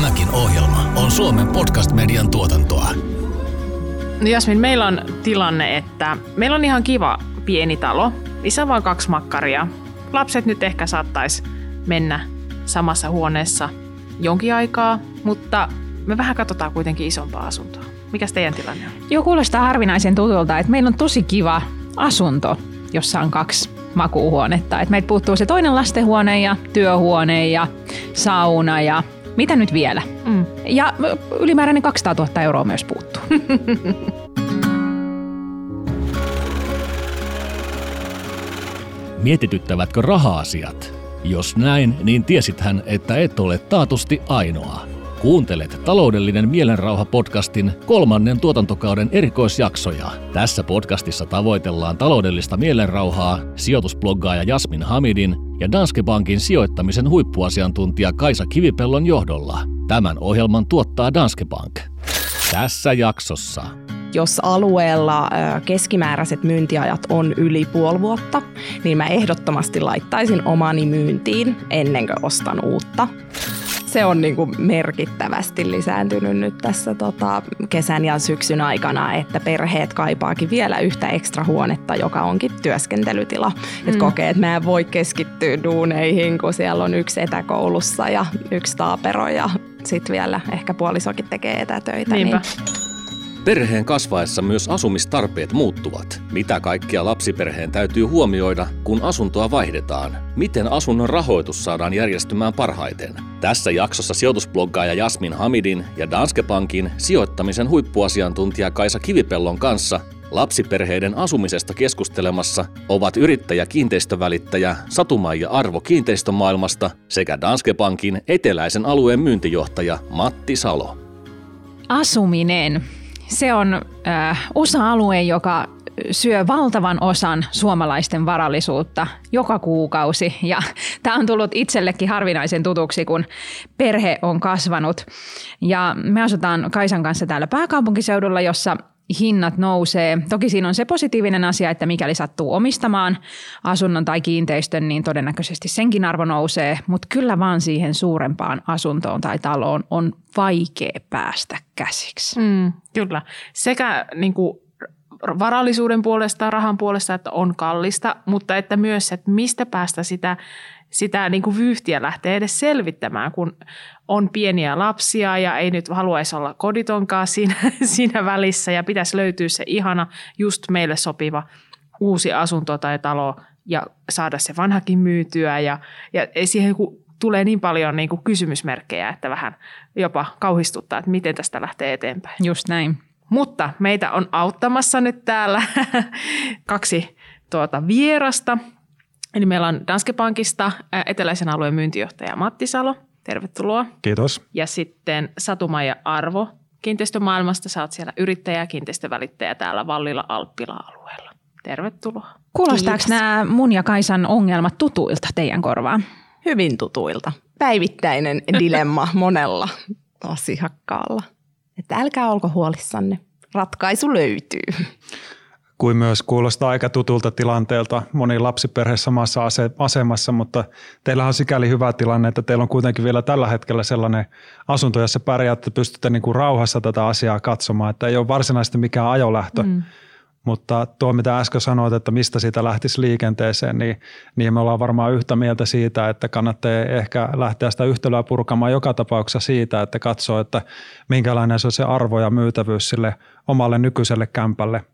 Tämäkin ohjelma on Suomen podcast-median tuotantoa. No Jasmin, meillä on tilanne, että meillä on ihan kiva pieni talo, missä on vain kaksi makkaria. Lapset nyt ehkä saattaisi mennä samassa huoneessa jonkin aikaa, mutta me vähän katsotaan kuitenkin isompaa asuntoa. Mikä teidän tilanne on? Joo, kuulostaa harvinaisen tutulta, että meillä on tosi kiva asunto, jossa on kaksi makuuhuonetta. Et meitä puuttuu se toinen lastenhuone ja työhuone ja sauna ja mitä nyt vielä? Mm. Ja ylimääräinen 200 000 euroa myös puuttuu. Mietityttävätkö raha-asiat? Jos näin, niin tiesithän, että et ole taatusti ainoa. Kuuntelet Taloudellinen mielenrauha-podcastin kolmannen tuotantokauden erikoisjaksoja. Tässä podcastissa tavoitellaan taloudellista mielenrauhaa sijoitusbloggaaja Jasmin Hamidin ja Danske Bankin sijoittamisen huippuasiantuntija Kaisa Kivipellon johdolla. Tämän ohjelman tuottaa Danske Bank. Tässä jaksossa jos alueella keskimääräiset myyntiajat on yli puoli vuotta, niin mä ehdottomasti laittaisin omani myyntiin ennen kuin ostan uutta se on niin kuin merkittävästi lisääntynyt nyt tässä tota kesän ja syksyn aikana, että perheet kaipaakin vielä yhtä ekstra huonetta, joka onkin työskentelytila. Mm. Et kokee, että mä en voi keskittyä duuneihin, kun siellä on yksi etäkoulussa ja yksi taapero ja sitten vielä ehkä puolisokin tekee etätöitä. Niinpä. Niin Perheen kasvaessa myös asumistarpeet muuttuvat. Mitä kaikkia lapsiperheen täytyy huomioida, kun asuntoa vaihdetaan? Miten asunnon rahoitus saadaan järjestymään parhaiten? Tässä jaksossa sijoitusbloggaaja Jasmin Hamidin ja Danske Bankin sijoittamisen huippuasiantuntija Kaisa Kivipellon kanssa Lapsiperheiden asumisesta keskustelemassa ovat yrittäjä kiinteistövälittäjä Satumaija Arvo kiinteistömaailmasta sekä Danske Bankin eteläisen alueen myyntijohtaja Matti Salo. Asuminen se on äh, osa-alue, joka syö valtavan osan suomalaisten varallisuutta joka kuukausi. Ja tämä on tullut itsellekin harvinaisen tutuksi, kun perhe on kasvanut. Ja me asutaan Kaisan kanssa täällä pääkaupunkiseudulla, jossa hinnat nousee. Toki siinä on se positiivinen asia, että mikäli sattuu omistamaan asunnon tai kiinteistön, niin todennäköisesti senkin arvo nousee, mutta kyllä vaan siihen suurempaan asuntoon tai taloon on vaikea päästä käsiksi. Mm, kyllä. Sekä niin kuin varallisuuden puolesta, rahan puolesta, että on kallista, mutta että myös, että mistä päästä sitä sitä niin kuin vyyhtiä lähtee edes selvittämään, kun on pieniä lapsia ja ei nyt haluaisi olla koditonkaan siinä, siinä välissä ja pitäisi löytyä se ihana, just meille sopiva uusi asunto tai talo ja saada se vanhakin myytyä ja, ja siihen kun tulee niin paljon niin kuin kysymysmerkkejä, että vähän jopa kauhistuttaa, että miten tästä lähtee eteenpäin. Just näin. Mutta meitä on auttamassa nyt täällä kaksi tuota vierasta – Eli meillä on Danske Bankista eteläisen alueen myyntijohtaja Matti Salo. Tervetuloa. Kiitos. Ja sitten Satumaja Arvo kiinteistömaailmasta. Sä oot siellä yrittäjä ja kiinteistövälittäjä täällä Vallilla Alppila-alueella. Tervetuloa. Kuulostaako nämä mun ja Kaisan ongelmat tutuilta teidän korvaan? Hyvin tutuilta. Päivittäinen dilemma monella asiakkaalla. Että älkää olko huolissanne. Ratkaisu löytyy kuin myös kuulostaa aika tutulta tilanteelta moni lapsiperhe samassa asemassa, mutta teillä on sikäli hyvä tilanne, että teillä on kuitenkin vielä tällä hetkellä sellainen asunto, jossa pärjäätte, pystytte niin kuin rauhassa tätä asiaa katsomaan, että ei ole varsinaisesti mikään ajolähtö. Mm. Mutta tuo, mitä äsken sanoit, että mistä siitä lähtisi liikenteeseen, niin, niin me ollaan varmaan yhtä mieltä siitä, että kannattaa ehkä lähteä sitä yhtälöä purkamaan joka tapauksessa siitä, että katsoo, että minkälainen se on se arvo ja myytävyys sille omalle nykyiselle kämpälle –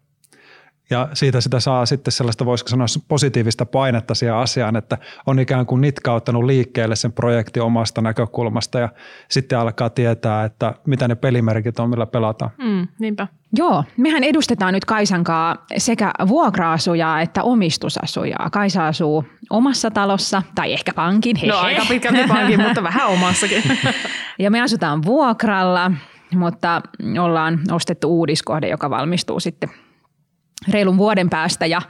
ja siitä sitä saa sitten sellaista, voisiko sanoa, positiivista painetta siihen asiaan, että on ikään kuin nitkauttanut liikkeelle sen projektin omasta näkökulmasta ja sitten alkaa tietää, että mitä ne pelimerkit on, millä pelataan. Mm, niinpä. Joo, mehän edustetaan nyt Kaisankaa sekä vuokra-asujaa että omistusasujaa. Kaisa asuu omassa talossa, tai ehkä pankin. Hehe. No aika pitkälti pankin, mutta vähän omassakin. ja me asutaan vuokralla, mutta ollaan ostettu uudiskohde, joka valmistuu sitten reilun vuoden päästä. Ja,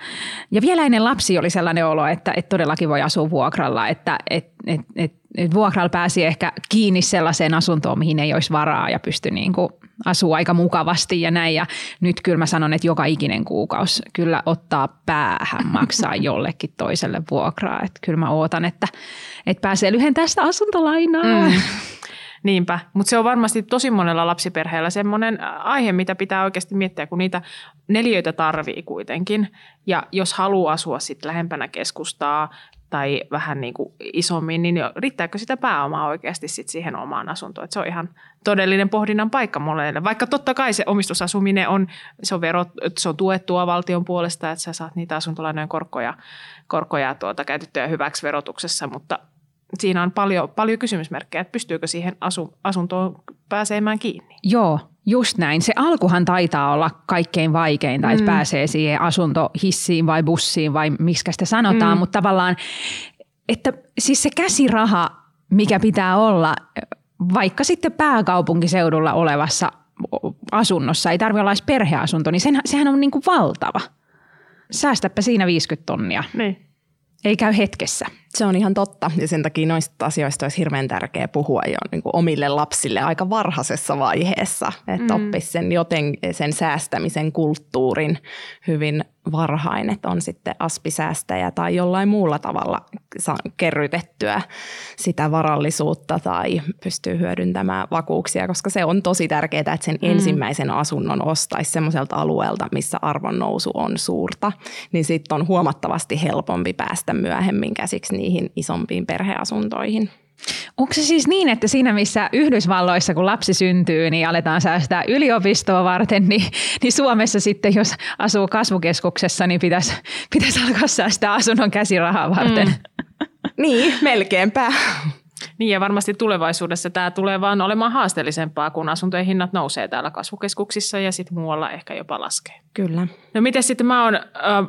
ja vielä ennen lapsi oli sellainen olo, että, että todellakin voi asua vuokralla, että et, et, et, et vuokralla pääsi ehkä kiinni sellaiseen asuntoon, mihin ei olisi varaa ja pystyi niin kuin asua aika mukavasti ja näin. Ja nyt kyllä mä sanon, että joka ikinen kuukausi kyllä ottaa päähän maksaa jollekin toiselle vuokraa. Että kyllä mä ootan, että, että pääsee lyhentämään sitä asuntolainaa. Mm. Niinpä, mutta se on varmasti tosi monella lapsiperheellä semmoinen aihe, mitä pitää oikeasti miettiä, kun niitä neljöitä tarvii kuitenkin. Ja jos haluaa asua sitten lähempänä keskustaa tai vähän niin kuin isommin, niin riittääkö sitä pääomaa oikeasti sit siihen omaan asuntoon? Et se on ihan todellinen pohdinnan paikka monelle. Vaikka totta kai se omistusasuminen on, se on, verot, se on tuettua valtion puolesta, että sä saat niitä asuntolainojen korkoja, korkoja tuota, käytettyä hyväksi verotuksessa, mutta siinä on paljon, paljon kysymysmerkkejä, että pystyykö siihen asu, asuntoon pääsemään kiinni. Joo, just näin. Se alkuhan taitaa olla kaikkein vaikeinta, mm. että pääsee siihen asuntohissiin vai bussiin vai miksi sitä sanotaan, mm. mutta tavallaan, että siis se käsiraha, mikä pitää olla vaikka sitten pääkaupunkiseudulla olevassa asunnossa, ei tarvitse olla edes perheasunto, niin sen, sehän on niin kuin valtava. Säästäpä siinä 50 tonnia. Niin. Ei käy hetkessä. Se on ihan totta ja sen takia noista asioista olisi hirveän tärkeää puhua jo niin kuin omille lapsille aika varhaisessa vaiheessa, että mm. oppisi sen, joten, sen säästämisen kulttuurin hyvin varhain, että on sitten aspisäästäjä tai jollain muulla tavalla kerrytettyä sitä varallisuutta tai pystyy hyödyntämään vakuuksia, koska se on tosi tärkeää, että sen mm. ensimmäisen asunnon ostaisi semmoiselta alueelta, missä arvon nousu on suurta, niin sitten on huomattavasti helpompi päästä myöhemmin käsiksi niihin isompiin perheasuntoihin. Onko se siis niin, että siinä missä Yhdysvalloissa, kun lapsi syntyy, niin aletaan säästää yliopistoa varten, niin, niin Suomessa sitten, jos asuu kasvukeskuksessa, niin pitäisi, pitäisi alkaa säästää asunnon käsirahaa varten? Mm. Niin, melkeinpä. Niin ja varmasti tulevaisuudessa tämä tulee vaan olemaan haasteellisempaa, kun asuntojen hinnat nousee täällä kasvukeskuksissa ja sitten muualla ehkä jopa laskee. Kyllä. No miten sitten mä oon äh,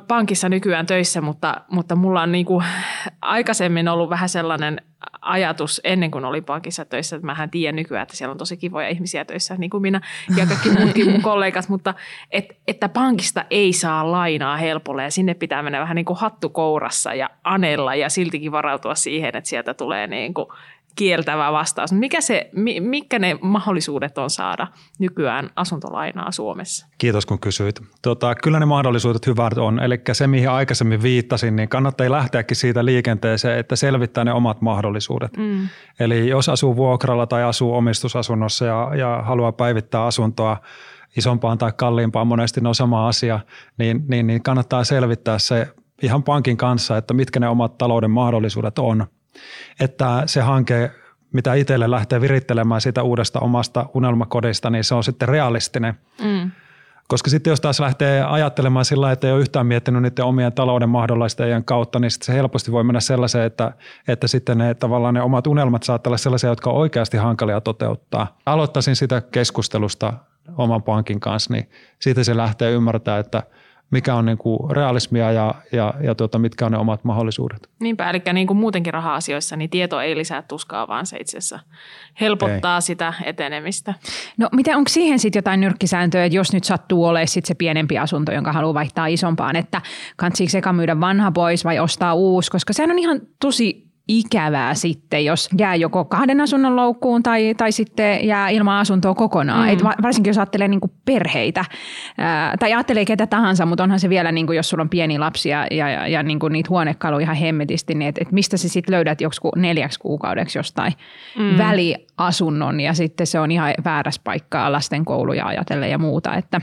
pankissa nykyään töissä, mutta, mutta mulla on niinku aikaisemmin ollut vähän sellainen ajatus ennen kuin oli pankissa töissä, että mähän tiedän nykyään, että siellä on tosi kivoja ihmisiä töissä, niin kuin minä ja kaikki muutkin mun kollegat, mutta et, että pankista ei saa lainaa helpolla ja sinne pitää mennä vähän niin kuin hattu kourassa ja anella ja siltikin varautua siihen, että sieltä tulee niin kuin kieltävä vastaus. Mikä se, mitkä ne mahdollisuudet on saada nykyään asuntolainaa Suomessa? Kiitos kun kysyit. Tota, kyllä ne mahdollisuudet hyvät on. Eli se, mihin aikaisemmin viittasin, niin kannattaa lähteäkin siitä liikenteeseen, että selvittää ne omat mahdollisuudet. Mm. Eli jos asuu vuokralla tai asuu omistusasunnossa ja, ja haluaa päivittää asuntoa, isompaan tai kalliimpaan, monesti ne on sama asia, niin, niin, niin kannattaa selvittää se ihan pankin kanssa, että mitkä ne omat talouden mahdollisuudet on – että se hanke, mitä itselle lähtee virittelemään siitä uudesta omasta unelmakodista, niin se on sitten realistinen. Mm. Koska sitten jos taas lähtee ajattelemaan sillä että ei ole yhtään miettinyt niiden omien talouden mahdollistajien kautta, niin se helposti voi mennä sellaiseen, että, että sitten ne tavallaan ne omat unelmat saattaa olla sellaisia, jotka on oikeasti hankalia toteuttaa. Aloittaisin sitä keskustelusta oman pankin kanssa, niin siitä se lähtee ymmärtää, että – mikä on niin kuin realismia ja, ja, ja tuota, mitkä on ne omat mahdollisuudet. Niinpä, eli niin kuin muutenkin raha-asioissa, niin tieto ei lisää tuskaa, vaan se itse asiassa helpottaa ei. sitä etenemistä. No mitä onko siihen sitten jotain nyrkkisääntöä, että jos nyt sattuu olemaan sit se pienempi asunto, jonka haluaa vaihtaa isompaan, että kantsiiko sekä myydä vanha pois vai ostaa uusi, koska sehän on ihan tosi ikävää sitten, jos jää joko kahden asunnon loukkuun tai, tai sitten jää ilman asuntoa kokonaan. Mm. Et varsinkin jos ajattelee niin perheitä ää, tai ajattelee ketä tahansa, mutta onhan se vielä, niin kuin, jos sulla on pieni lapsi ja, ja, ja, ja niin kuin niitä huonekaluja ihan hemmetisti, niin että et mistä sä sitten löydät joku neljäksi kuukaudeksi jostain mm. väliasunnon ja sitten se on ihan väärässä paikkaa lasten kouluja ajatellen ja muuta, että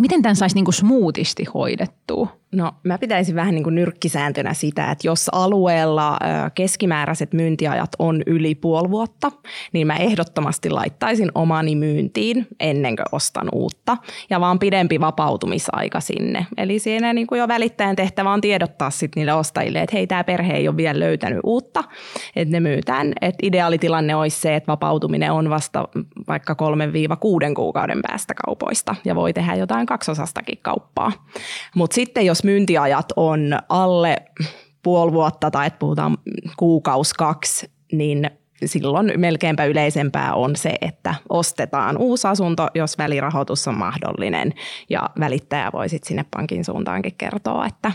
miten tämän saisi niin kuin smoothisti hoidettua? No mä pitäisin vähän niin kuin nyrkkisääntönä sitä, että jos alueella keskimääräiset myyntiajat on yli puoli vuotta, niin mä ehdottomasti laittaisin omani myyntiin ennen kuin ostan uutta ja vaan pidempi vapautumisaika sinne. Eli siinä niin kuin jo välittäjän tehtävä on tiedottaa sitten niille ostajille, että hei tämä perhe ei ole vielä löytänyt uutta, että ne myytään. Että ideaalitilanne olisi se, että vapautuminen on vasta vaikka 3-6 kuukauden päästä kaupoista ja voi tehdä jotain kaksosastakin kauppaa. Mutta sitten jos myyntiajat on alle puoli vuotta tai että puhutaan kuukaus kaksi, niin silloin melkeinpä yleisempää on se, että ostetaan uusi asunto, jos välirahoitus on mahdollinen ja välittäjä voi sitten sinne pankin suuntaankin kertoa, että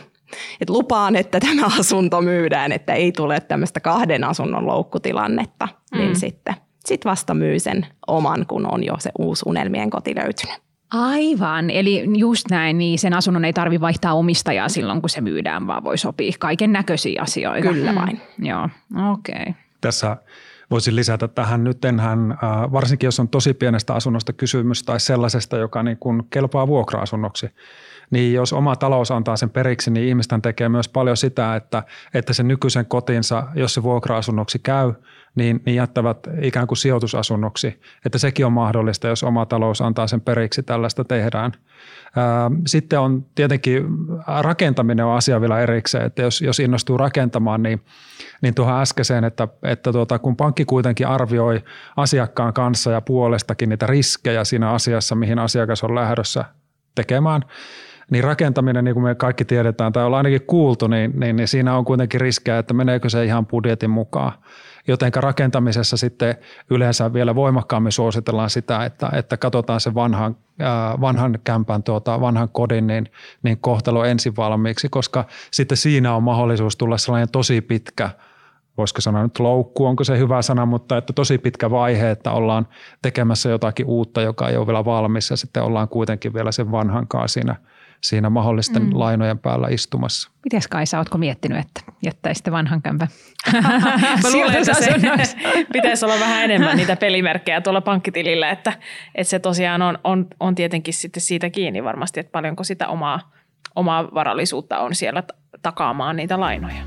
et lupaan, että tämä asunto myydään, että ei tule tämmöistä kahden asunnon loukkutilannetta, niin mm. niin sitten sit vasta myy sen oman, kun on jo se uusi unelmien koti löytynyt. Aivan, eli just näin, niin sen asunnon ei tarvi vaihtaa omistajaa silloin, kun se myydään, vaan voi sopia kaiken näköisiä asioita. Kyllä vain. Mm. Joo, okei. Okay. Tässä voisin lisätä tähän nyt enhän, varsinkin jos on tosi pienestä asunnosta kysymys tai sellaisesta, joka niin kuin kelpaa vuokra-asunnoksi, niin jos oma talous antaa sen periksi, niin ihmisten tekee myös paljon sitä, että, että sen nykyisen kotinsa, jos se vuokra-asunnoksi käy, niin, niin jättävät ikään kuin sijoitusasunnoksi. Että sekin on mahdollista, jos oma talous antaa sen periksi, tällaista tehdään. Sitten on tietenkin rakentaminen on asia vielä erikseen, että jos, jos innostuu rakentamaan, niin, niin tuohon äskeiseen, että, että tuota, kun pankki kuitenkin arvioi asiakkaan kanssa ja puolestakin niitä riskejä siinä asiassa, mihin asiakas on lähdössä tekemään, niin rakentaminen, niin kuin me kaikki tiedetään tai ollaan ainakin kuultu, niin, niin, niin siinä on kuitenkin riskejä, että meneekö se ihan budjetin mukaan. Joten rakentamisessa sitten yleensä vielä voimakkaammin suositellaan sitä, että, että katsotaan se vanhan, äh, vanhan kämpän, tuota, vanhan kodin niin, niin kohtalo ensin valmiiksi, koska sitten siinä on mahdollisuus tulla sellainen tosi pitkä – voisiko sanoa nyt loukku, onko se hyvä sana, mutta että tosi pitkä vaihe, että ollaan tekemässä jotakin uutta, joka ei ole vielä valmis ja sitten ollaan kuitenkin vielä sen vanhankaan siinä, siinä mahdollisten mm. lainojen päällä istumassa. Mites Kaisa, ootko miettinyt, että jättäisitte vanhan kämpän? Mä luulen, että se pitäisi olla vähän enemmän niitä pelimerkkejä tuolla pankkitilillä, että, että se tosiaan on, on, on tietenkin sitten siitä kiinni varmasti, että paljonko sitä omaa, omaa varallisuutta on siellä takaamaan niitä lainoja.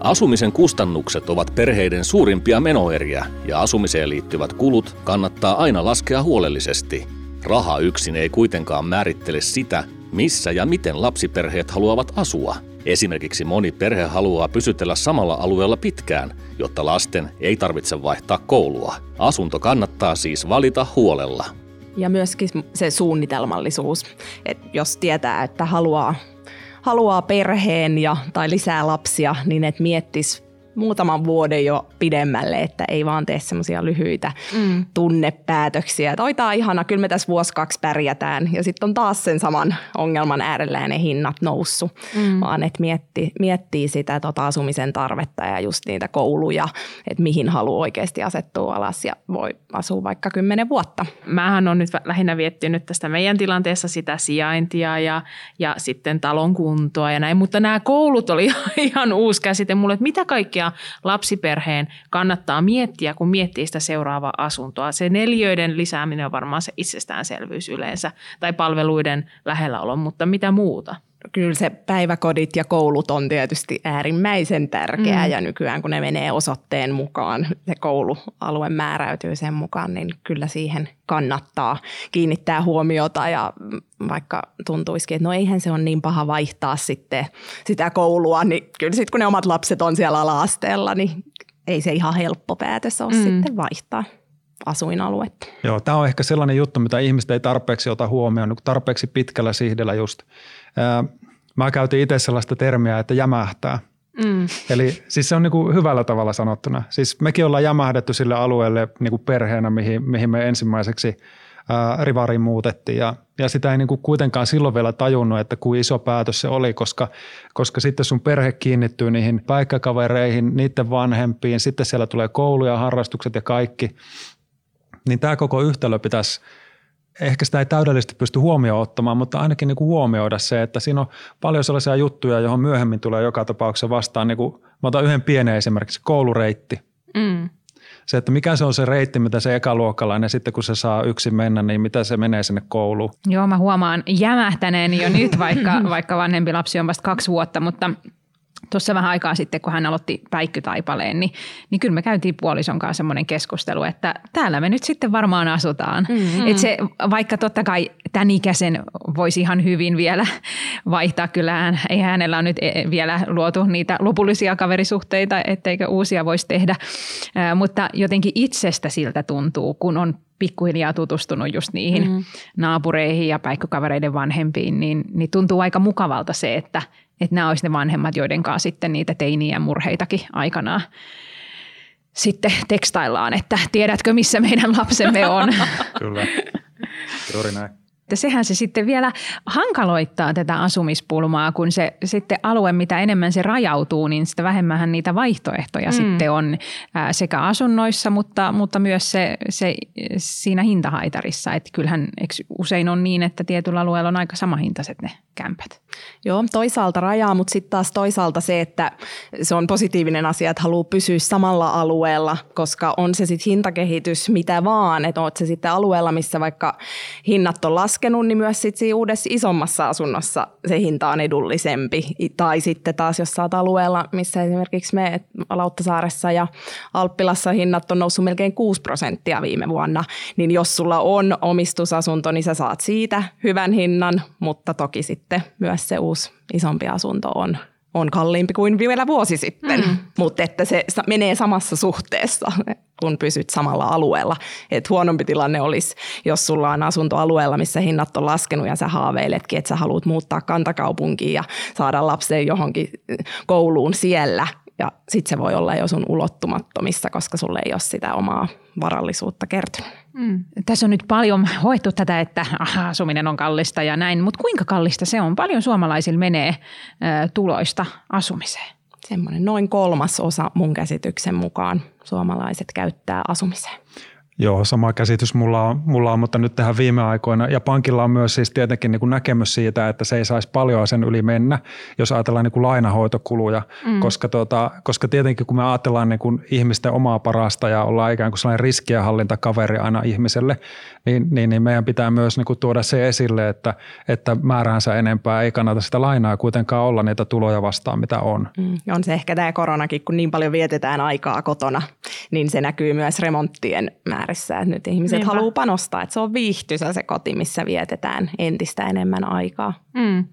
Asumisen kustannukset ovat perheiden suurimpia menoeriä ja asumiseen liittyvät kulut kannattaa aina laskea huolellisesti. Raha yksin ei kuitenkaan määrittele sitä, missä ja miten lapsiperheet haluavat asua. Esimerkiksi moni perhe haluaa pysytellä samalla alueella pitkään, jotta lasten ei tarvitse vaihtaa koulua. Asunto kannattaa siis valita huolella. Ja myöskin se suunnitelmallisuus, että jos tietää, että haluaa haluaa perheen ja, tai lisää lapsia, niin että miettisi muutaman vuoden jo pidemmälle, että ei vaan tee semmoisia lyhyitä mm. tunnepäätöksiä. Että oi, tää ihana, kyllä me tässä vuosi kaksi pärjätään. Ja sitten on taas sen saman ongelman äärellä ja ne hinnat noussut. Mm. Vaan että mietti, miettii sitä tota asumisen tarvetta ja just niitä kouluja, että mihin haluaa oikeasti asettua alas ja voi asua vaikka kymmenen vuotta. Mähän on nyt lähinnä viettinyt tästä meidän tilanteessa sitä sijaintia ja, ja sitten talon kuntoa ja näin. Mutta nämä koulut oli ihan uusi käsite mulle, että mitä kaikkea lapsiperheen kannattaa miettiä, kun miettii sitä seuraavaa asuntoa. Se neljöiden lisääminen on varmaan se itsestäänselvyys yleensä, tai palveluiden lähelläolo, mutta mitä muuta? Kyllä se päiväkodit ja koulut on tietysti äärimmäisen tärkeää mm. ja nykyään kun ne menee osoitteen mukaan, se koulualue määräytyy sen mukaan, niin kyllä siihen kannattaa kiinnittää huomiota ja vaikka tuntuisikin, että no eihän se ole niin paha vaihtaa sitten sitä koulua, niin kyllä sitten kun ne omat lapset on siellä ala-asteella, niin ei se ihan helppo päätös ole mm. sitten vaihtaa asuinaluetta. Joo, tämä on ehkä sellainen juttu, mitä ihmiset ei tarpeeksi ota huomioon, niin tarpeeksi pitkällä sihdellä just. Mä käytin itse sellaista termiä, että jämähtää. Mm. Eli siis se on niin kuin hyvällä tavalla sanottuna. Siis mekin ollaan jämähdetty sille alueelle niin kuin perheenä, mihin, mihin me ensimmäiseksi ää, rivariin muutettiin. Ja, ja sitä ei niin kuin kuitenkaan silloin vielä tajunnut, että kuin iso päätös se oli, koska, koska sitten sun perhe kiinnittyy niihin paikkakavereihin, niiden vanhempiin, sitten siellä tulee koulu ja harrastukset ja kaikki. Niin tämä koko yhtälö pitäisi ehkä sitä ei täydellisesti pysty huomioon ottamaan, mutta ainakin niin kuin huomioida se, että siinä on paljon sellaisia juttuja, johon myöhemmin tulee joka tapauksessa vastaan. Niin kuin, mä otan yhden pienen esimerkiksi, koulureitti. Mm. Se, että mikä se on se reitti, mitä se ekaluokkalainen sitten kun se saa yksin mennä, niin mitä se menee sinne kouluun? Joo, mä huomaan jämähtäneen jo nyt, vaikka, vaikka vanhempi lapsi on vasta kaksi vuotta, mutta – tuossa vähän aikaa sitten, kun hän aloitti päikkytaipaleen, niin, niin kyllä me käytiin puolison kanssa semmoinen keskustelu, että täällä me nyt sitten varmaan asutaan. Mm-hmm. Et se, vaikka totta kai tämän ikäisen voisi ihan hyvin vielä vaihtaa, kyllähän ei hänellä ole nyt e, vielä luotu niitä lopullisia kaverisuhteita, etteikö uusia voisi tehdä, mutta jotenkin itsestä siltä tuntuu, kun on pikkuhiljaa tutustunut just niihin mm. naapureihin ja päikkökavereiden vanhempiin, niin, niin tuntuu aika mukavalta se, että, että nämä olisivat ne vanhemmat, joiden kanssa sitten niitä teiniä murheitakin aikanaan sitten tekstaillaan, että tiedätkö missä meidän lapsemme on. Kyllä, juuri näin. Sehän se sitten vielä hankaloittaa tätä asumispulmaa, kun se sitten alue, mitä enemmän se rajautuu, niin sitä vähemmän niitä vaihtoehtoja mm. sitten on sekä asunnoissa, mutta, mutta myös se, se siinä hintahaitarissa. Että kyllähän usein on niin, että tietyllä alueella on aika samahintaiset ne kämpät. Joo, toisaalta rajaa, mutta sitten taas toisaalta se, että se on positiivinen asia, että haluaa pysyä samalla alueella, koska on se sitten hintakehitys mitä vaan, että oot se sitten alueella, missä vaikka hinnat on laskenut, niin myös sitten siinä uudessa isommassa asunnossa se hinta on edullisempi. Tai sitten taas, jos saat alueella, missä esimerkiksi me Lauttasaaressa ja Alppilassa hinnat on noussut melkein 6 prosenttia viime vuonna, niin jos sulla on omistusasunto, niin sä saat siitä hyvän hinnan, mutta toki sitten myös se uusi isompi asunto on on kalliimpi kuin vielä vuosi sitten, mm. mutta että se menee samassa suhteessa, kun pysyt samalla alueella. Et huonompi tilanne olisi, jos sulla on asunto alueella, missä hinnat on laskenut ja sä haaveiletkin, että sä haluat muuttaa kantakaupunkiin ja saada lapsen johonkin kouluun siellä. Ja sitten se voi olla jo sun ulottumattomissa, koska sulle ei ole sitä omaa varallisuutta kertynyt. Mm. Tässä on nyt paljon hoettu tätä, että aha, asuminen on kallista ja näin, mutta kuinka kallista se on? Paljon suomalaisilla menee ö, tuloista asumiseen? Semmoinen noin kolmas osa mun käsityksen mukaan suomalaiset käyttää asumiseen. Joo, sama käsitys mulla on, mulla on, mutta nyt tähän viime aikoina. Ja pankilla on myös siis tietenkin niin kuin näkemys siitä, että se ei saisi paljon sen yli mennä, jos ajatellaan niin kuin lainahoitokuluja. Mm. Koska, tuota, koska tietenkin kun me ajatellaan niin kuin ihmisten omaa parasta ja ollaan ikään kuin sellainen riskienhallintakaveri aina ihmiselle, niin, niin, niin meidän pitää myös niin kuin tuoda se esille, että, että määräänsä enempää ei kannata sitä lainaa kuitenkaan olla niitä tuloja vastaan, mitä on. Mm. On se ehkä tämä koronakin, kun niin paljon vietetään aikaa kotona, niin se näkyy myös remonttien määrissä. Että nyt ihmiset Niinpä. haluaa panostaa, että se on viihtyisä se koti, missä vietetään entistä enemmän aikaa. Mm.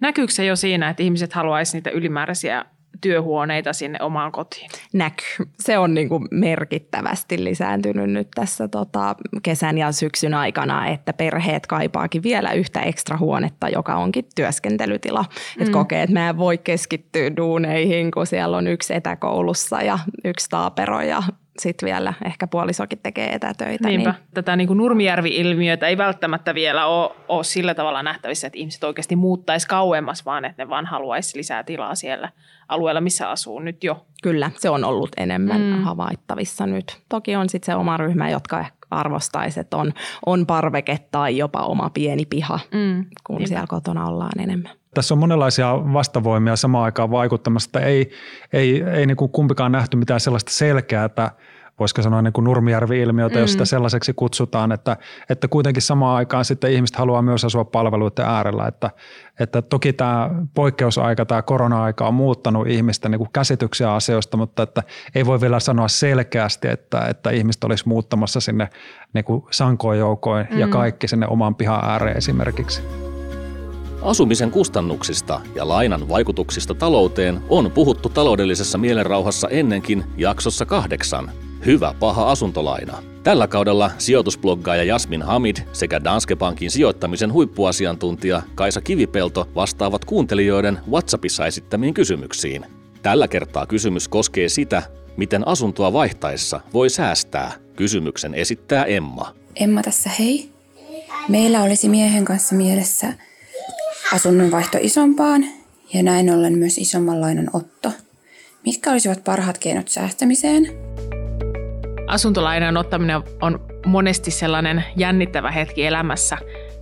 Näkyykö se jo siinä, että ihmiset haluaisivat niitä ylimääräisiä työhuoneita sinne omaan kotiin? Näkyy. Se on niin kuin merkittävästi lisääntynyt nyt tässä tota kesän ja syksyn aikana, että perheet kaipaakin vielä yhtä ekstra huonetta, joka onkin työskentelytila. Mm. Että kokee, että mä en voi keskittyä duuneihin, kun siellä on yksi etäkoulussa ja yksi taapero ja sitten vielä ehkä puolisokin tekee etätöitä. Niinpä. Niin. Tätä niin kuin Nurmijärvi-ilmiötä ei välttämättä vielä ole, ole sillä tavalla nähtävissä, että ihmiset oikeasti muuttaisi kauemmas, vaan että ne vaan haluaisi lisää tilaa siellä alueella, missä asuu nyt jo. Kyllä, se on ollut enemmän mm. havaittavissa nyt. Toki on sitten se oma ryhmä, jotka arvostaisi, että on, on parveke tai jopa oma pieni piha, mm. kun Niinpä. siellä kotona ollaan enemmän. Tässä on monenlaisia vastavoimia samaan aikaan vaikuttamassa. Ei, ei, ei niin kuin kumpikaan nähty mitään sellaista selkeää, että voisiko sanoa niin kuin Nurmijärvi-ilmiötä, mm. jos sitä sellaiseksi kutsutaan, että, että kuitenkin samaan aikaan sitten ihmiset haluaa myös asua palveluiden äärellä, että, että toki tämä poikkeusaika, tämä korona-aika on muuttanut ihmisten niin kuin käsityksiä asioista, mutta että ei voi vielä sanoa selkeästi, että, että ihmiset olisi muuttamassa sinne niin kuin sankoin joukoin mm. ja kaikki sinne oman pihan ääreen esimerkiksi. Asumisen kustannuksista ja lainan vaikutuksista talouteen on puhuttu taloudellisessa mielenrauhassa ennenkin jaksossa kahdeksan. Hyvä paha asuntolaina. Tällä kaudella sijoitusbloggaaja Jasmin Hamid sekä Danske Bankin sijoittamisen huippuasiantuntija Kaisa Kivipelto vastaavat kuuntelijoiden WhatsAppissa esittämiin kysymyksiin. Tällä kertaa kysymys koskee sitä, miten asuntoa vaihtaessa voi säästää. Kysymyksen esittää Emma. Emma tässä hei. Meillä olisi miehen kanssa mielessä asunnon vaihto isompaan ja näin ollen myös isomman lainan otto. Mitkä olisivat parhaat keinot säästämiseen? Asuntolainan ottaminen on monesti sellainen jännittävä hetki elämässä.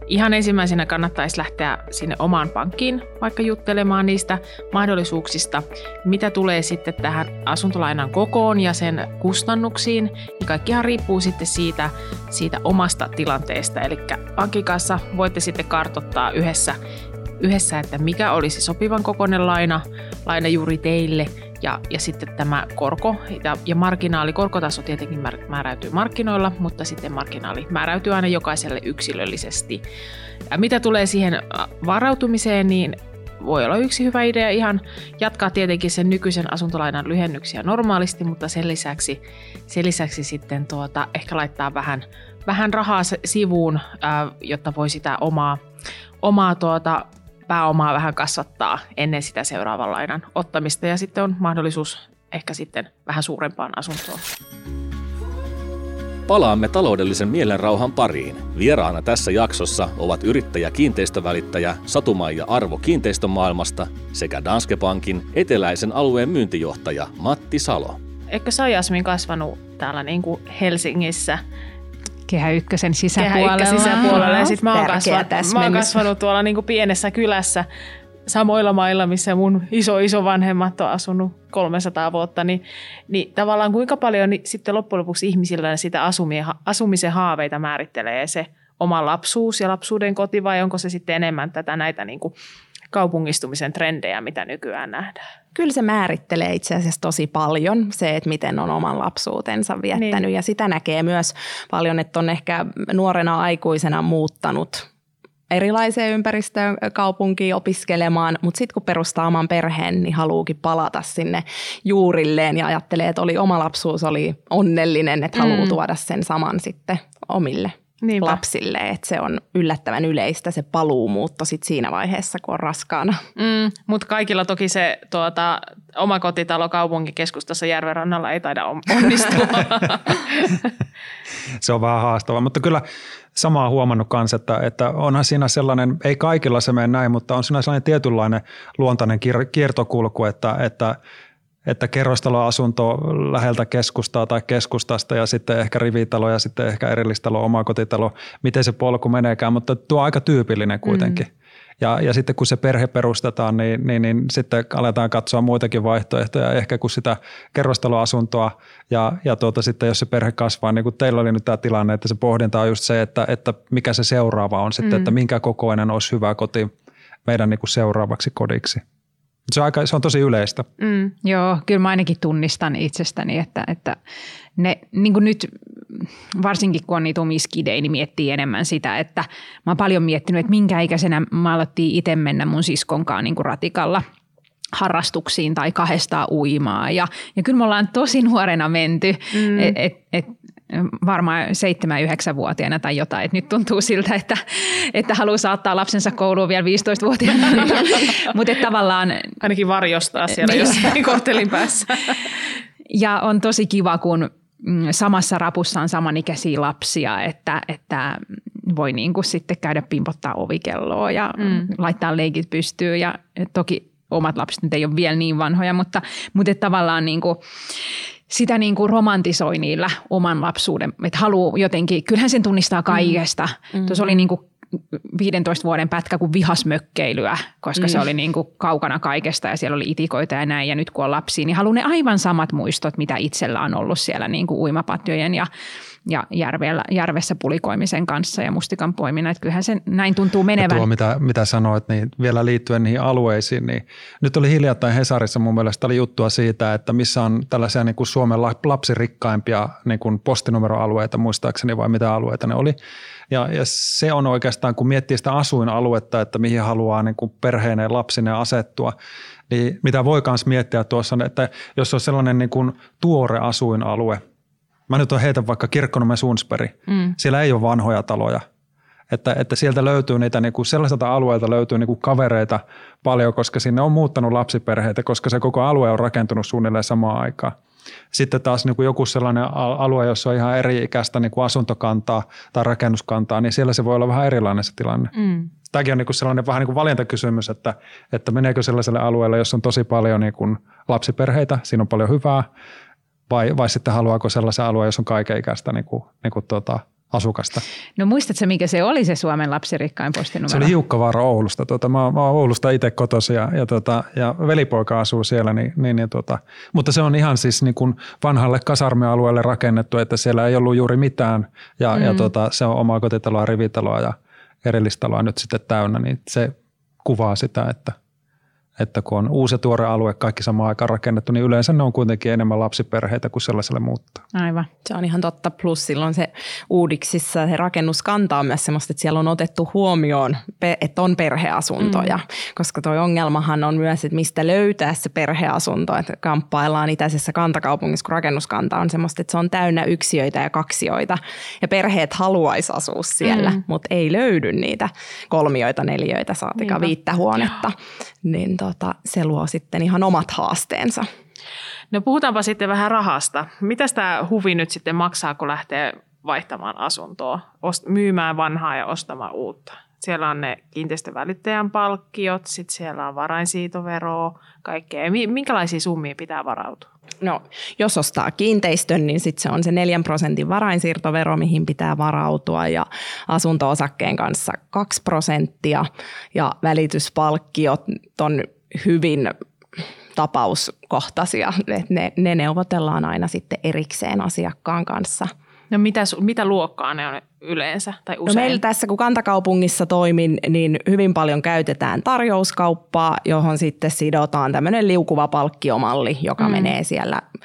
Ihan ensimmäisenä kannattaisi lähteä sinne omaan pankkiin vaikka juttelemaan niistä mahdollisuuksista, mitä tulee sitten tähän asuntolainan kokoon ja sen kustannuksiin. Niin kaikkihan riippuu sitten siitä, siitä omasta tilanteesta. Eli pankin kanssa voitte sitten kartottaa yhdessä, yhdessä, että mikä olisi sopivan kokoinen laina, laina juuri teille – ja, ja sitten tämä korko ja, marginaali, korkotaso tietenkin määräytyy markkinoilla, mutta sitten marginaali määräytyy aina jokaiselle yksilöllisesti. Ja mitä tulee siihen äh, varautumiseen, niin voi olla yksi hyvä idea ihan jatkaa tietenkin sen nykyisen asuntolainan lyhennyksiä normaalisti, mutta sen lisäksi, sen lisäksi sitten tuota, ehkä laittaa vähän, vähän rahaa sivuun, äh, jotta voi sitä omaa, omaa tuota, pääomaa vähän kasvattaa ennen sitä seuraavan lainan ottamista ja sitten on mahdollisuus ehkä sitten vähän suurempaan asuntoon. palaamme taloudellisen mielenrauhan pariin. Vieraana tässä jaksossa ovat yrittäjä kiinteistövälittäjä Satumaija Arvo kiinteistömaailmasta sekä Danske Bankin eteläisen alueen myyntijohtaja Matti Salo. Eikö sä Jasmin kasvanut täällä niin kuin Helsingissä? Kehä ykkösen sisäpuolella. Kehä sisäpuolella. Ja sit mä oon, kasvanut, mä oon kasvanut tuolla niin kuin pienessä kylässä samoilla mailla, missä mun iso iso vanhemmat on asunut 300 vuotta, niin, niin tavallaan kuinka paljon niin sitten loppujen lopuksi ihmisillä sitä asumisen haaveita määrittelee se oma lapsuus ja lapsuuden koti vai onko se sitten enemmän tätä näitä niin kuin kaupungistumisen trendejä, mitä nykyään nähdään? Kyllä se määrittelee itse asiassa tosi paljon se, että miten on oman lapsuutensa viettänyt niin. ja sitä näkee myös paljon, että on ehkä nuorena aikuisena muuttanut erilaiseen ympäristöön kaupunkiin opiskelemaan, mutta sitten kun perustaa oman perheen, niin haluukin palata sinne juurilleen ja ajattelee, että oli oma lapsuus oli onnellinen, että haluaa mm. tuoda sen saman sitten omille Niinpä. lapsille, että se on yllättävän yleistä se paluumuutto sit siinä vaiheessa, kun on raskaana. Mm, mutta kaikilla toki se tuota, oma kotitalo kaupunkikeskustassa Järvenrannalla ei taida onnistua. se on vähän haastavaa, mutta kyllä samaa huomannut kanssa, että, että onhan siinä sellainen, ei kaikilla se mene näin, mutta on siinä sellainen tietynlainen luontainen kiertokulku, että, että että kerrostaloasunto läheltä keskustaa tai keskustasta ja sitten ehkä rivitalo ja sitten ehkä erillistalo, omakotitalo, miten se polku meneekään, mutta tuo on aika tyypillinen kuitenkin. Mm. Ja, ja sitten kun se perhe perustetaan, niin, niin, niin sitten aletaan katsoa muitakin vaihtoehtoja. Ehkä kun sitä kerrostaloasuntoa ja, ja tuota, sitten jos se perhe kasvaa, niin kuin teillä oli nyt tämä tilanne, että se pohdinta on just se, että, että mikä se seuraava on sitten, mm. että minkä kokoinen olisi hyvä koti meidän niin kuin seuraavaksi kodiksi. Se on, aika, se on tosi yleistä. Mm, joo, kyllä mä ainakin tunnistan itsestäni, että, että ne niin kuin nyt varsinkin kun on niitä omiskidei, niin miettii enemmän sitä, että mä oon paljon miettinyt, että minkä ikäisenä mä alettiin itse mennä mun siskonkaan niin kuin ratikalla harrastuksiin tai kahdestaan uimaa. Ja, ja kyllä me ollaan tosi nuorena menty, mm. et, et, et, varmaan 7-9-vuotiaana tai jotain. Et nyt tuntuu siltä, että, että haluaa saattaa lapsensa kouluun vielä 15-vuotiaana. Mutta tavallaan... Ainakin varjostaa siellä niin. jossain korttelin päässä. Ja on tosi kiva, kun mm, samassa rapussa on samanikäisiä lapsia, että, että voi niin kuin sitten käydä pimpottaa ovikelloa ja mm. laittaa leikit pystyyn. Ja toki omat lapset nyt ei ole vielä niin vanhoja, mutta, mutta tavallaan niin kuin, sitä niin kuin romantisoi niillä oman lapsuuden, että haluaa jotenkin, kyllähän sen tunnistaa kaikesta. Mm. Tuossa oli niin kuin 15 vuoden pätkä kuin vihasmökkeilyä, koska mm. se oli niin kuin kaukana kaikesta ja siellä oli itikoita ja näin. Ja nyt kun on lapsia, niin haluan ne aivan samat muistot, mitä itsellä on ollut siellä niin kuin uimapatjojen ja ja järvellä, järvessä pulikoimisen kanssa ja mustikan poiminnan. Että kyllähän se näin tuntuu menevän. Ja tuo, mitä, mitä sanoit, niin vielä liittyen niihin alueisiin, niin nyt oli hiljattain Hesarissa mun mielestä oli juttua siitä, että missä on tällaisia niin kuin Suomen lapsirikkaimpia niin kuin postinumeroalueita, muistaakseni vai mitä alueita ne oli. Ja, ja se on oikeastaan, kun miettii sitä asuinaluetta, että mihin haluaa niin kuin perheineen lapsine asettua, niin mitä voi myös miettiä tuossa, että jos on sellainen niin kuin tuore asuinalue – Mä nyt on heitä vaikka Kirkkonomen Suunsperi. Mm. Siellä ei ole vanhoja taloja. Että, että sieltä löytyy niitä, niin kuin sellaiselta alueelta löytyy niin kuin kavereita paljon, koska sinne on muuttanut lapsiperheitä, koska se koko alue on rakentunut suunnilleen samaan aikaan. Sitten taas niin kuin joku sellainen alue, jossa on ihan eri ikäistä niin kuin asuntokantaa tai rakennuskantaa, niin siellä se voi olla vähän erilainen se tilanne. Mm. Tämäkin on niin kuin sellainen vähän niin kuin valintakysymys, että, että meneekö sellaiselle alueelle, jossa on tosi paljon niin kuin lapsiperheitä, siinä on paljon hyvää, vai, vai sitten haluaako sellaisen alueen, jos on kaikenikäistä niin kuin, niin kuin tuota, asukasta. No muistatko, mikä se oli se Suomen lapsirikkain postinumero? Se oli Hiukkavaara Oulusta. Tuota, mä, mä oon Oulusta itse kotosi ja, ja, tuota, ja velipoika asuu siellä. Niin, niin, niin, tuota, mutta se on ihan siis niin kuin vanhalle kasarmialueelle rakennettu, että siellä ei ollut juuri mitään. Ja, mm. ja tuota, se on omaa kotitaloa, rivitaloa ja erillistaloa nyt sitten täynnä. Niin se kuvaa sitä, että – että kun on uusi ja tuore alue, kaikki samaan aikaan rakennettu, niin yleensä ne on kuitenkin enemmän lapsiperheitä kuin sellaiselle muuttaa. Aivan. Se on ihan totta. Plus silloin se uudiksissa se rakennus kantaa myös semmoista, että siellä on otettu huomioon, että on perheasuntoja. Mm. Koska tuo ongelmahan on myös, että mistä löytää se perheasunto. Että kamppaillaan itäisessä kantakaupungissa, kun rakennuskanta on semmoista, että se on täynnä yksiöitä ja kaksioita. Ja perheet haluaisi asua siellä, mm. mutta ei löydy niitä kolmioita, neljöitä, saatika viittä huonetta. Niin tota, se luo sitten ihan omat haasteensa. No puhutaanpa sitten vähän rahasta. Mitä tämä huvi nyt sitten maksaa, kun lähtee vaihtamaan asuntoa, myymään vanhaa ja ostamaan uutta. Siellä on ne kiinteistövälittäjän palkkiot, sitten siellä on varainsiitoveroa, kaikkea. Minkälaisia summia pitää varautua? No, jos ostaa kiinteistön, niin sitten se on se 4 prosentin varainsiirtovero, mihin pitää varautua ja asunto-osakkeen kanssa 2 prosenttia ja välityspalkkiot on hyvin tapauskohtaisia. Ne, ne neuvotellaan aina sitten erikseen asiakkaan kanssa – No mitä, mitä luokkaa ne on yleensä tai usein? No meillä tässä, kun kantakaupungissa toimin, niin hyvin paljon käytetään tarjouskauppaa, johon sitten sidotaan tämmöinen liukuva palkkiomalli, joka mm. menee siellä 1,9-2,9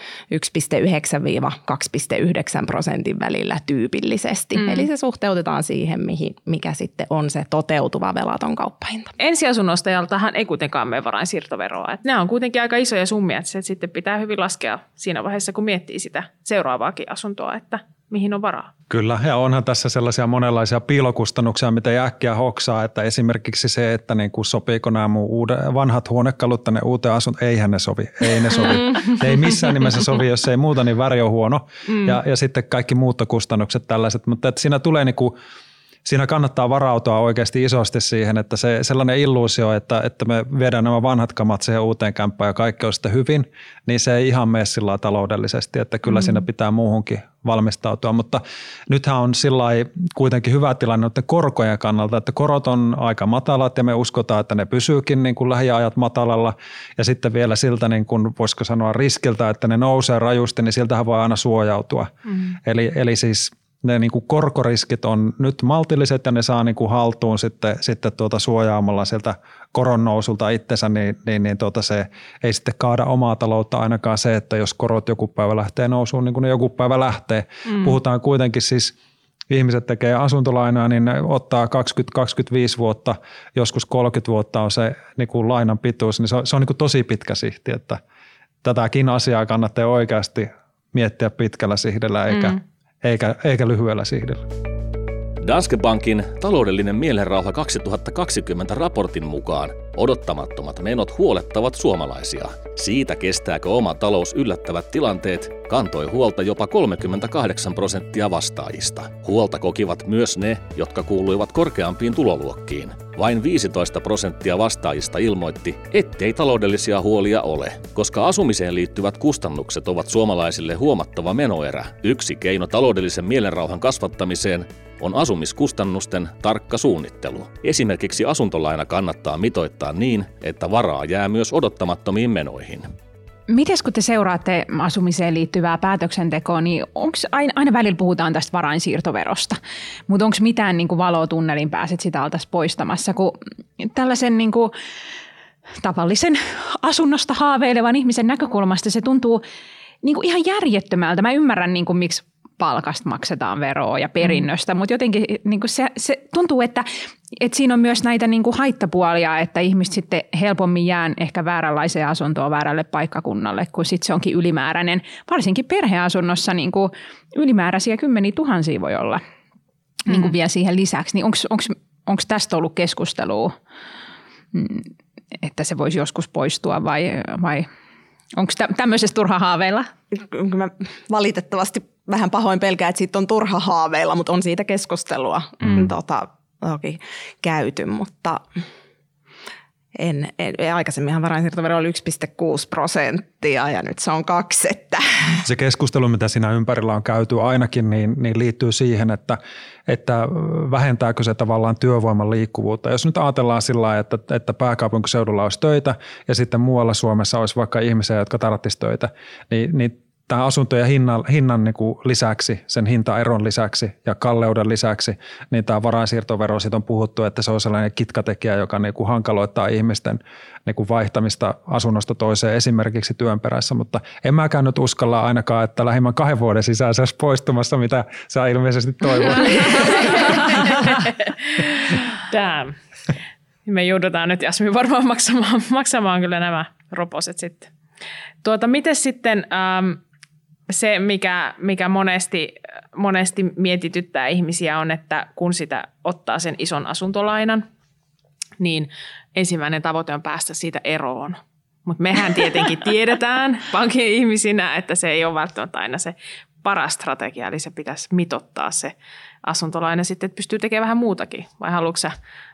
prosentin välillä tyypillisesti. Mm. Eli se suhteutetaan siihen, mihin, mikä sitten on se toteutuva velaton kauppahinta. Ensiasunnostajaltahan ei kuitenkaan mene varainsiirtoveroa. Että nämä on kuitenkin aika isoja summia, että se sitten pitää hyvin laskea siinä vaiheessa, kun miettii sitä seuraavaakin asuntoa, että mihin on varaa. Kyllä, ja onhan tässä sellaisia monenlaisia piilokustannuksia, mitä ei äkkiä hoksaa, että esimerkiksi se, että niin kuin sopiiko nämä mun uude, vanhat huonekalut tänne uuteen asuntoon, eihän ne sovi, ei ne sovi. Ne ei missään nimessä sovi, jos ei muuta, niin väri on huono. Mm. Ja, ja sitten kaikki muuttokustannukset tällaiset, mutta että siinä tulee niin kuin siinä kannattaa varautua oikeasti isosti siihen, että se sellainen illuusio, että, että me viedään nämä vanhat kamat siihen uuteen kämppään ja kaikki on sitten hyvin, niin se ei ihan mene sillä taloudellisesti, että kyllä mm. siinä pitää muuhunkin valmistautua, mutta nythän on sillä kuitenkin hyvä tilanne että korkojen kannalta, että korot on aika matalat ja me uskotaan, että ne pysyykin niin kuin lähiajat matalalla ja sitten vielä siltä niin kuin voisiko sanoa riskiltä, että ne nousee rajusti, niin siltähän voi aina suojautua. Mm. Eli, eli siis ne niin kuin korkoriskit on nyt maltilliset ja ne saa niin kuin haltuun sitten, sitten tuota suojaamalla sieltä koron nousulta itsensä, niin, niin, niin tuota se ei sitten kaada omaa taloutta ainakaan se, että jos korot joku päivä lähtee nousuun, niin kuin ne joku päivä lähtee. Mm. Puhutaan kuitenkin siis ihmiset tekee asuntolainaa, niin ne ottaa 20-25 vuotta, joskus 30 vuotta on se niin kuin lainan pituus, niin se on, se on niin kuin tosi pitkä sihti, että tätäkin asiaa kannattaa oikeasti miettiä pitkällä sihdellä eikä, mm eikä, eikä lyhyellä sihdillä. Danske Bankin taloudellinen mielenrauha 2020 raportin mukaan odottamattomat menot huolettavat suomalaisia. Siitä kestääkö oma talous yllättävät tilanteet kantoi huolta jopa 38 prosenttia vastaajista. Huolta kokivat myös ne, jotka kuuluivat korkeampiin tuloluokkiin. Vain 15 prosenttia vastaajista ilmoitti, ettei taloudellisia huolia ole, koska asumiseen liittyvät kustannukset ovat suomalaisille huomattava menoerä. Yksi keino taloudellisen mielenrauhan kasvattamiseen on asumiskustannusten tarkka suunnittelu. Esimerkiksi asuntolaina kannattaa mitoittaa niin, että varaa jää myös odottamattomiin menoihin. Miten kun te seuraatte asumiseen liittyvää päätöksentekoa, niin onko aina, aina välillä puhutaan tästä varainsiirtoverosta, mutta onko mitään niin kuin valoa tunnelin pääset sitä oltaisiin poistamassa, kun tällaisen niin kuin, tavallisen asunnosta haaveilevan ihmisen näkökulmasta se tuntuu niin kuin ihan järjettömältä. Mä ymmärrän, niin kuin, miksi palkasta maksetaan veroa ja perinnöstä, mm. mutta jotenkin niin kuin se, se tuntuu, että, että siinä on myös näitä niin kuin haittapuolia, että ihmiset sitten helpommin jää ehkä vääränlaiseen asuntoon väärälle paikkakunnalle, kun sitten se onkin ylimääräinen. Varsinkin perheasunnossa niin kuin ylimääräisiä kymmeniä tuhansia voi olla mm. niin kuin vielä siihen lisäksi. Niin onko tästä ollut keskustelua, mm, että se voisi joskus poistua vai, vai onko tämmöisestä turha haaveilla? Mä valitettavasti vähän pahoin pelkää, että siitä on turha haaveilla, mutta on siitä keskustelua mm. tota, toki käyty, mutta en, en, aikaisemminhan varainsiirtovero oli 1,6 prosenttia ja nyt se on kaksi. Että. Se keskustelu, mitä siinä ympärillä on käyty ainakin, niin, niin liittyy siihen, että, että vähentääkö se tavallaan työvoiman liikkuvuutta. Jos nyt ajatellaan sillä että, että pääkaupunkiseudulla olisi töitä ja sitten muualla Suomessa olisi vaikka ihmisiä, jotka tarvitsisivat töitä, niin, niin tämän asuntojen hinnan, hinnan niin kuin lisäksi, sen hintaeron lisäksi ja kalleuden lisäksi, niin tämä varainsiirtovero, siitä on puhuttu, että se on sellainen kitkatekijä, joka niin kuin hankaloittaa ihmisten niin kuin vaihtamista asunnosta toiseen esimerkiksi työn perässä, mutta en mäkään nyt uskalla ainakaan, että lähimmän kahden vuoden sisään se olisi poistumassa, mitä sä ilmeisesti toivot. Damn. Me joudutaan nyt Jasmi varmaan maksamaan, maksamaan kyllä nämä roposet sitten. Tuota, miten sitten, ähm, se, mikä, mikä monesti, monesti mietityttää ihmisiä on, että kun sitä ottaa sen ison asuntolainan, niin ensimmäinen tavoite on päästä siitä eroon. Mutta mehän tietenkin tiedetään pankin ihmisinä, että se ei ole välttämättä aina se paras strategia, eli se pitäisi mitottaa se asuntolaina sitten, että pystyy tekemään vähän muutakin, vai haluatko sä,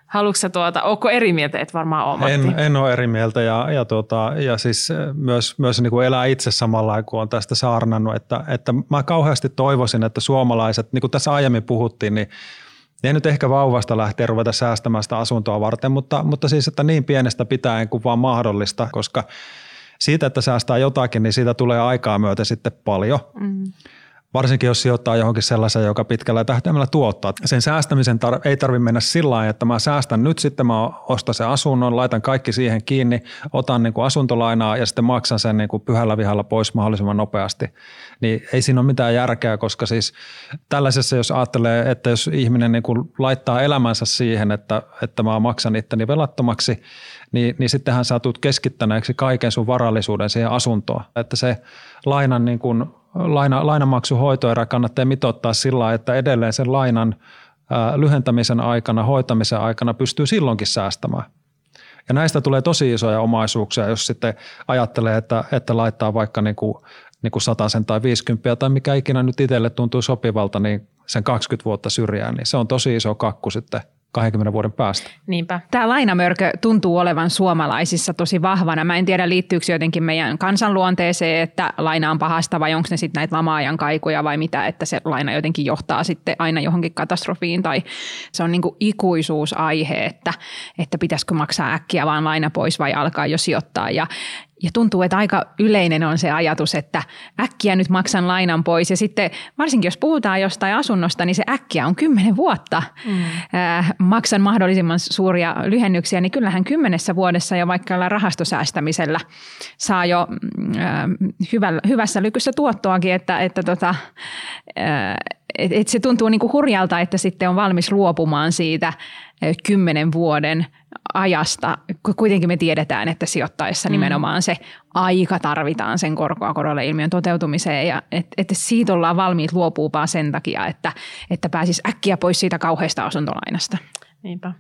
haluatko sä tuota, onko eri mieltä, et varmaan ole, en, en ole eri mieltä ja, ja, tuota, ja siis myös, myös niin kuin elää itse samalla kun on tästä saarnannut, että, että mä kauheasti toivoisin, että suomalaiset, niin kuin tässä aiemmin puhuttiin, niin ei nyt ehkä vauvasta lähteä ruveta säästämään sitä asuntoa varten, mutta, mutta siis, että niin pienestä pitäen kuin vaan mahdollista, koska siitä, että säästää jotakin, niin siitä tulee aikaa myöten sitten paljon. Mm. Varsinkin jos sijoittaa johonkin sellaisen, joka pitkällä tähtäimellä tuottaa. Sen säästämisen tar- ei tarvitse mennä sillä lailla, että mä säästän nyt sitten, mä ostan sen asunnon, laitan kaikki siihen kiinni, otan niin kuin asuntolainaa ja sitten maksan sen niin kuin pyhällä vihalla pois mahdollisimman nopeasti. Niin ei siinä ole mitään järkeä, koska siis tällaisessa, jos ajattelee, että jos ihminen niin kuin laittaa elämänsä siihen, että, että mä maksan itteni velattomaksi, niin, niin sittenhän sä tulet keskittäneeksi kaiken sun varallisuuden siihen asuntoon. Että se lainan niin kuin laina, lainamaksuhoitoerä kannattaa mitottaa sillä että edelleen sen lainan lyhentämisen aikana, hoitamisen aikana pystyy silloinkin säästämään. Ja näistä tulee tosi isoja omaisuuksia, jos sitten ajattelee, että, että laittaa vaikka niin kuin, niin kuin sen tai 50 tai mikä ikinä nyt itselle tuntuu sopivalta, niin sen 20 vuotta syrjään, niin se on tosi iso kakku sitten 20 vuoden päästä. Niinpä. Tämä lainamörkö tuntuu olevan suomalaisissa tosi vahvana. Mä en tiedä, liittyykö jotenkin meidän kansanluonteeseen, että laina on pahasta vai onko ne sitten näitä lama-ajan kaikuja vai mitä, että se laina jotenkin johtaa sitten aina johonkin katastrofiin tai se on niin kuin ikuisuusaihe, että, että pitäisikö maksaa äkkiä vaan laina pois vai alkaa jo sijoittaa. Ja, ja tuntuu, että aika yleinen on se ajatus, että äkkiä nyt maksan lainan pois. Ja sitten varsinkin jos puhutaan jostain asunnosta, niin se äkkiä on kymmenen vuotta. Mm. Äh, maksan mahdollisimman suuria lyhennyksiä, niin kyllähän kymmenessä vuodessa jo vaikka rahastosäästämisellä saa jo äh, hyvällä, hyvässä lykyssä tuottoakin, että, että tota, äh, et, et se tuntuu niin kuin hurjalta, että sitten on valmis luopumaan siitä kymmenen vuoden ajasta, kun kuitenkin me tiedetään, että sijoittaessa mm. nimenomaan se aika tarvitaan sen korkoa korolle ilmiön toteutumiseen ja että et siitä ollaan valmiit luopuupaa sen takia, että, että pääsisi äkkiä pois siitä kauheasta asuntolainasta. Niinpä.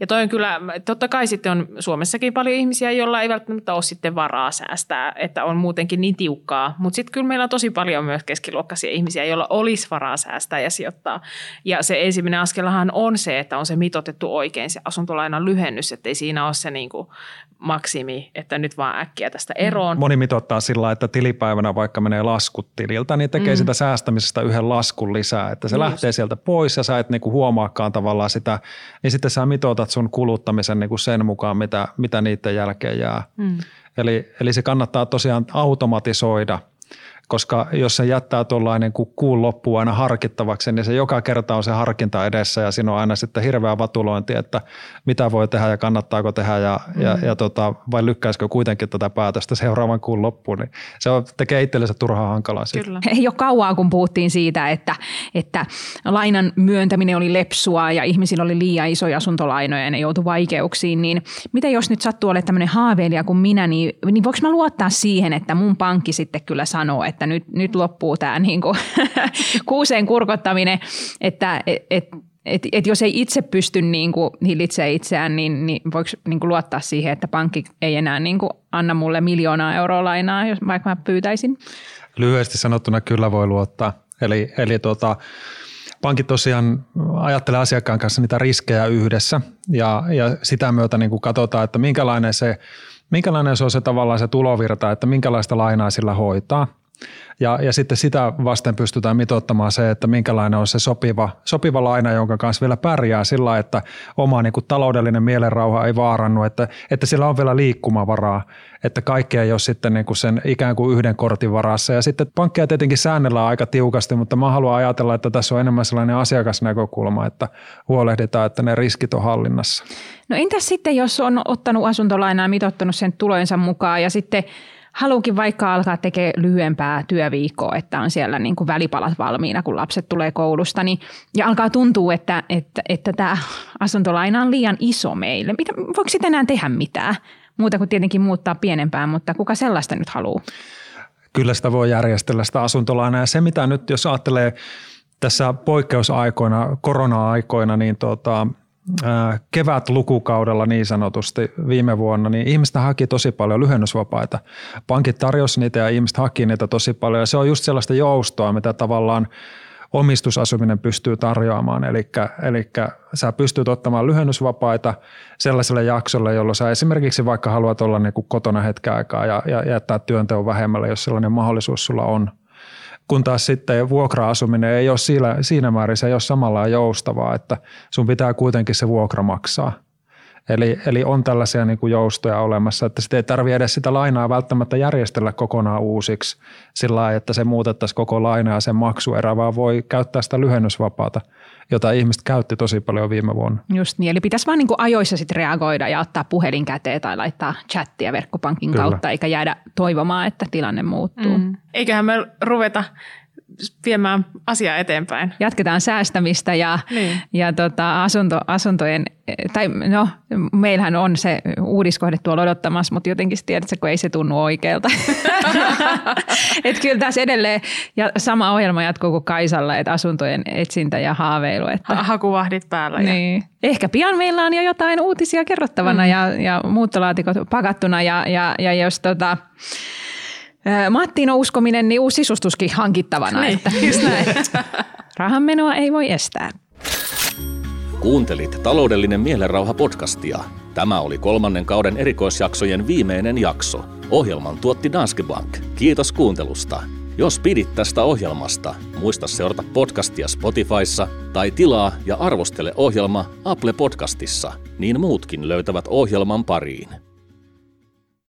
Ja toi on kyllä, totta kai sitten on Suomessakin paljon ihmisiä, joilla ei välttämättä ole sitten varaa säästää, että on muutenkin niin tiukkaa. Mutta sitten kyllä meillä on tosi paljon myös keskiluokkaisia ihmisiä, joilla olisi varaa säästää ja sijoittaa. Ja se ensimmäinen askelahan on se, että on se mitotettu oikein se asuntolainan lyhennys, että ei siinä ole se niin kuin maksimi, että nyt vaan äkkiä tästä eroon. Moni mitottaa sillä, että tilipäivänä vaikka menee laskut tililtä, niin tekee mm. sitä säästämisestä yhden laskun lisää, että se Just. lähtee sieltä pois ja sä et niinku huomaakaan tavallaan sitä, niin sitten sä mitotat sun kuluttamisen niinku sen mukaan, mitä, mitä niiden jälkeen jää. Mm. Eli, eli se kannattaa tosiaan automatisoida – koska jos se jättää tuollainen kuin kuun loppuun aina harkittavaksi, niin se joka kerta on se harkinta edessä ja siinä on aina sitten hirveä vatulointi, että mitä voi tehdä ja kannattaako tehdä ja, mm. ja, ja tota, vai lykkäisikö kuitenkin tätä päätöstä seuraavan kuun loppuun, niin se on, tekee itsellensä turhaa hankalaa. Kyllä. Ei ole kauaa, kun puhuttiin siitä, että, että lainan myöntäminen oli lepsua ja ihmisillä oli liian isoja asuntolainoja ja ne joutui vaikeuksiin, niin mitä jos nyt sattuu olemaan tämmöinen haaveilija kuin minä, niin, niin voiko mä luottaa siihen, että mun pankki sitten kyllä sanoo, että nyt, nyt loppuu tämä niin kuin kuuseen kurkottaminen, että et, et, et, et jos ei itse pysty niin kuin hillitsemään itseään, niin, niin voiko niin kuin luottaa siihen, että pankki ei enää niin kuin anna mulle miljoonaa euroa lainaa, jos vaikka mä pyytäisin? Lyhyesti sanottuna kyllä voi luottaa. Eli, eli tuota, pankit tosiaan ajattelee asiakkaan kanssa niitä riskejä yhdessä ja, ja sitä myötä niin kuin katsotaan, että minkälainen se, minkälainen se on se tavallaan se tulovirta, että minkälaista lainaa sillä hoitaa – ja, ja sitten sitä vasten pystytään mitottamaan se, että minkälainen on se sopiva, sopiva laina, jonka kanssa vielä pärjää sillä, että oma niin kuin taloudellinen mielenrauha ei vaarannu, että, että sillä on vielä liikkumavaraa, että kaikkea ei ole sitten niin kuin sen ikään kuin yhden kortin varassa. Ja sitten pankkeja tietenkin säännellään aika tiukasti, mutta mä haluan ajatella, että tässä on enemmän sellainen asiakasnäkökulma, että huolehditaan, että ne riskit on hallinnassa. No entäs sitten, jos on ottanut asuntolainaa ja mitottanut sen tulojensa mukaan ja sitten haluukin vaikka alkaa tekemään lyhyempää työviikkoa, että on siellä niin kuin välipalat valmiina, kun lapset tulee koulusta, niin, ja alkaa tuntua, että, että, että tämä asuntolaina on liian iso meille. Mitä, voiko sitä enää tehdä mitään? Muuta kuin tietenkin muuttaa pienempään, mutta kuka sellaista nyt haluaa? Kyllä sitä voi järjestellä sitä asuntolainaa ja se mitä nyt jos ajattelee tässä poikkeusaikoina, korona-aikoina, niin tota, kevät lukukaudella niin sanotusti viime vuonna, niin ihmistä haki tosi paljon lyhennysvapaita. Pankit tarjosi niitä ja ihmiset haki niitä tosi paljon ja se on just sellaista joustoa, mitä tavallaan omistusasuminen pystyy tarjoamaan. Eli, eli sä pystyt ottamaan lyhennysvapaita sellaiselle jaksolle, jolloin sä esimerkiksi vaikka haluat olla niin kuin kotona hetken aikaa ja, ja jättää työnteon vähemmälle, jos sellainen mahdollisuus sulla on. Kun taas sitten vuokra-asuminen ei ole siinä, määrin, se ei ole samalla joustavaa, että sun pitää kuitenkin se vuokra maksaa – Eli, eli on tällaisia niin kuin joustoja olemassa, että sitten ei tarvitse edes sitä lainaa välttämättä järjestellä kokonaan uusiksi sillä lailla, että se muutettaisiin koko laina ja sen maksuerä, vaan voi käyttää sitä lyhennysvapaata, jota ihmiset käytti tosi paljon viime vuonna. Just niin, eli pitäisi vaan niin kuin ajoissa sitten reagoida ja ottaa puhelin käteen tai laittaa chattia verkkopankin Kyllä. kautta, eikä jäädä toivomaan, että tilanne muuttuu. Mm. Eiköhän me ruveta viemään asiaa eteenpäin. Jatketaan säästämistä ja, niin. ja tota, asunto, asuntojen, tai no meillähän on se uudiskohde tuolla odottamassa, mutta jotenkin tiedätkö, kun ei se tunnu oikealta. että kyllä tässä edelleen, ja sama ohjelma jatkuu kuin Kaisalla, että asuntojen etsintä ja haaveilu. Että, hakuvahdit päällä. Niin. Ja. Ehkä pian meillä on jo jotain uutisia kerrottavana mm. ja, ja muuttolaatikot pakattuna ja, ja, ja jos tota, Mattiin on uskominen, niin uusi sisustuskin hankittavana. Niin, että just näin. Rahanmenoa ei voi estää. Kuuntelit Taloudellinen mielenrauha podcastia. Tämä oli kolmannen kauden erikoisjaksojen viimeinen jakso. Ohjelman tuotti Danske Bank. Kiitos kuuntelusta. Jos pidit tästä ohjelmasta, muista seurata podcastia Spotifyssa tai tilaa ja arvostele ohjelma Apple Podcastissa, niin muutkin löytävät ohjelman pariin.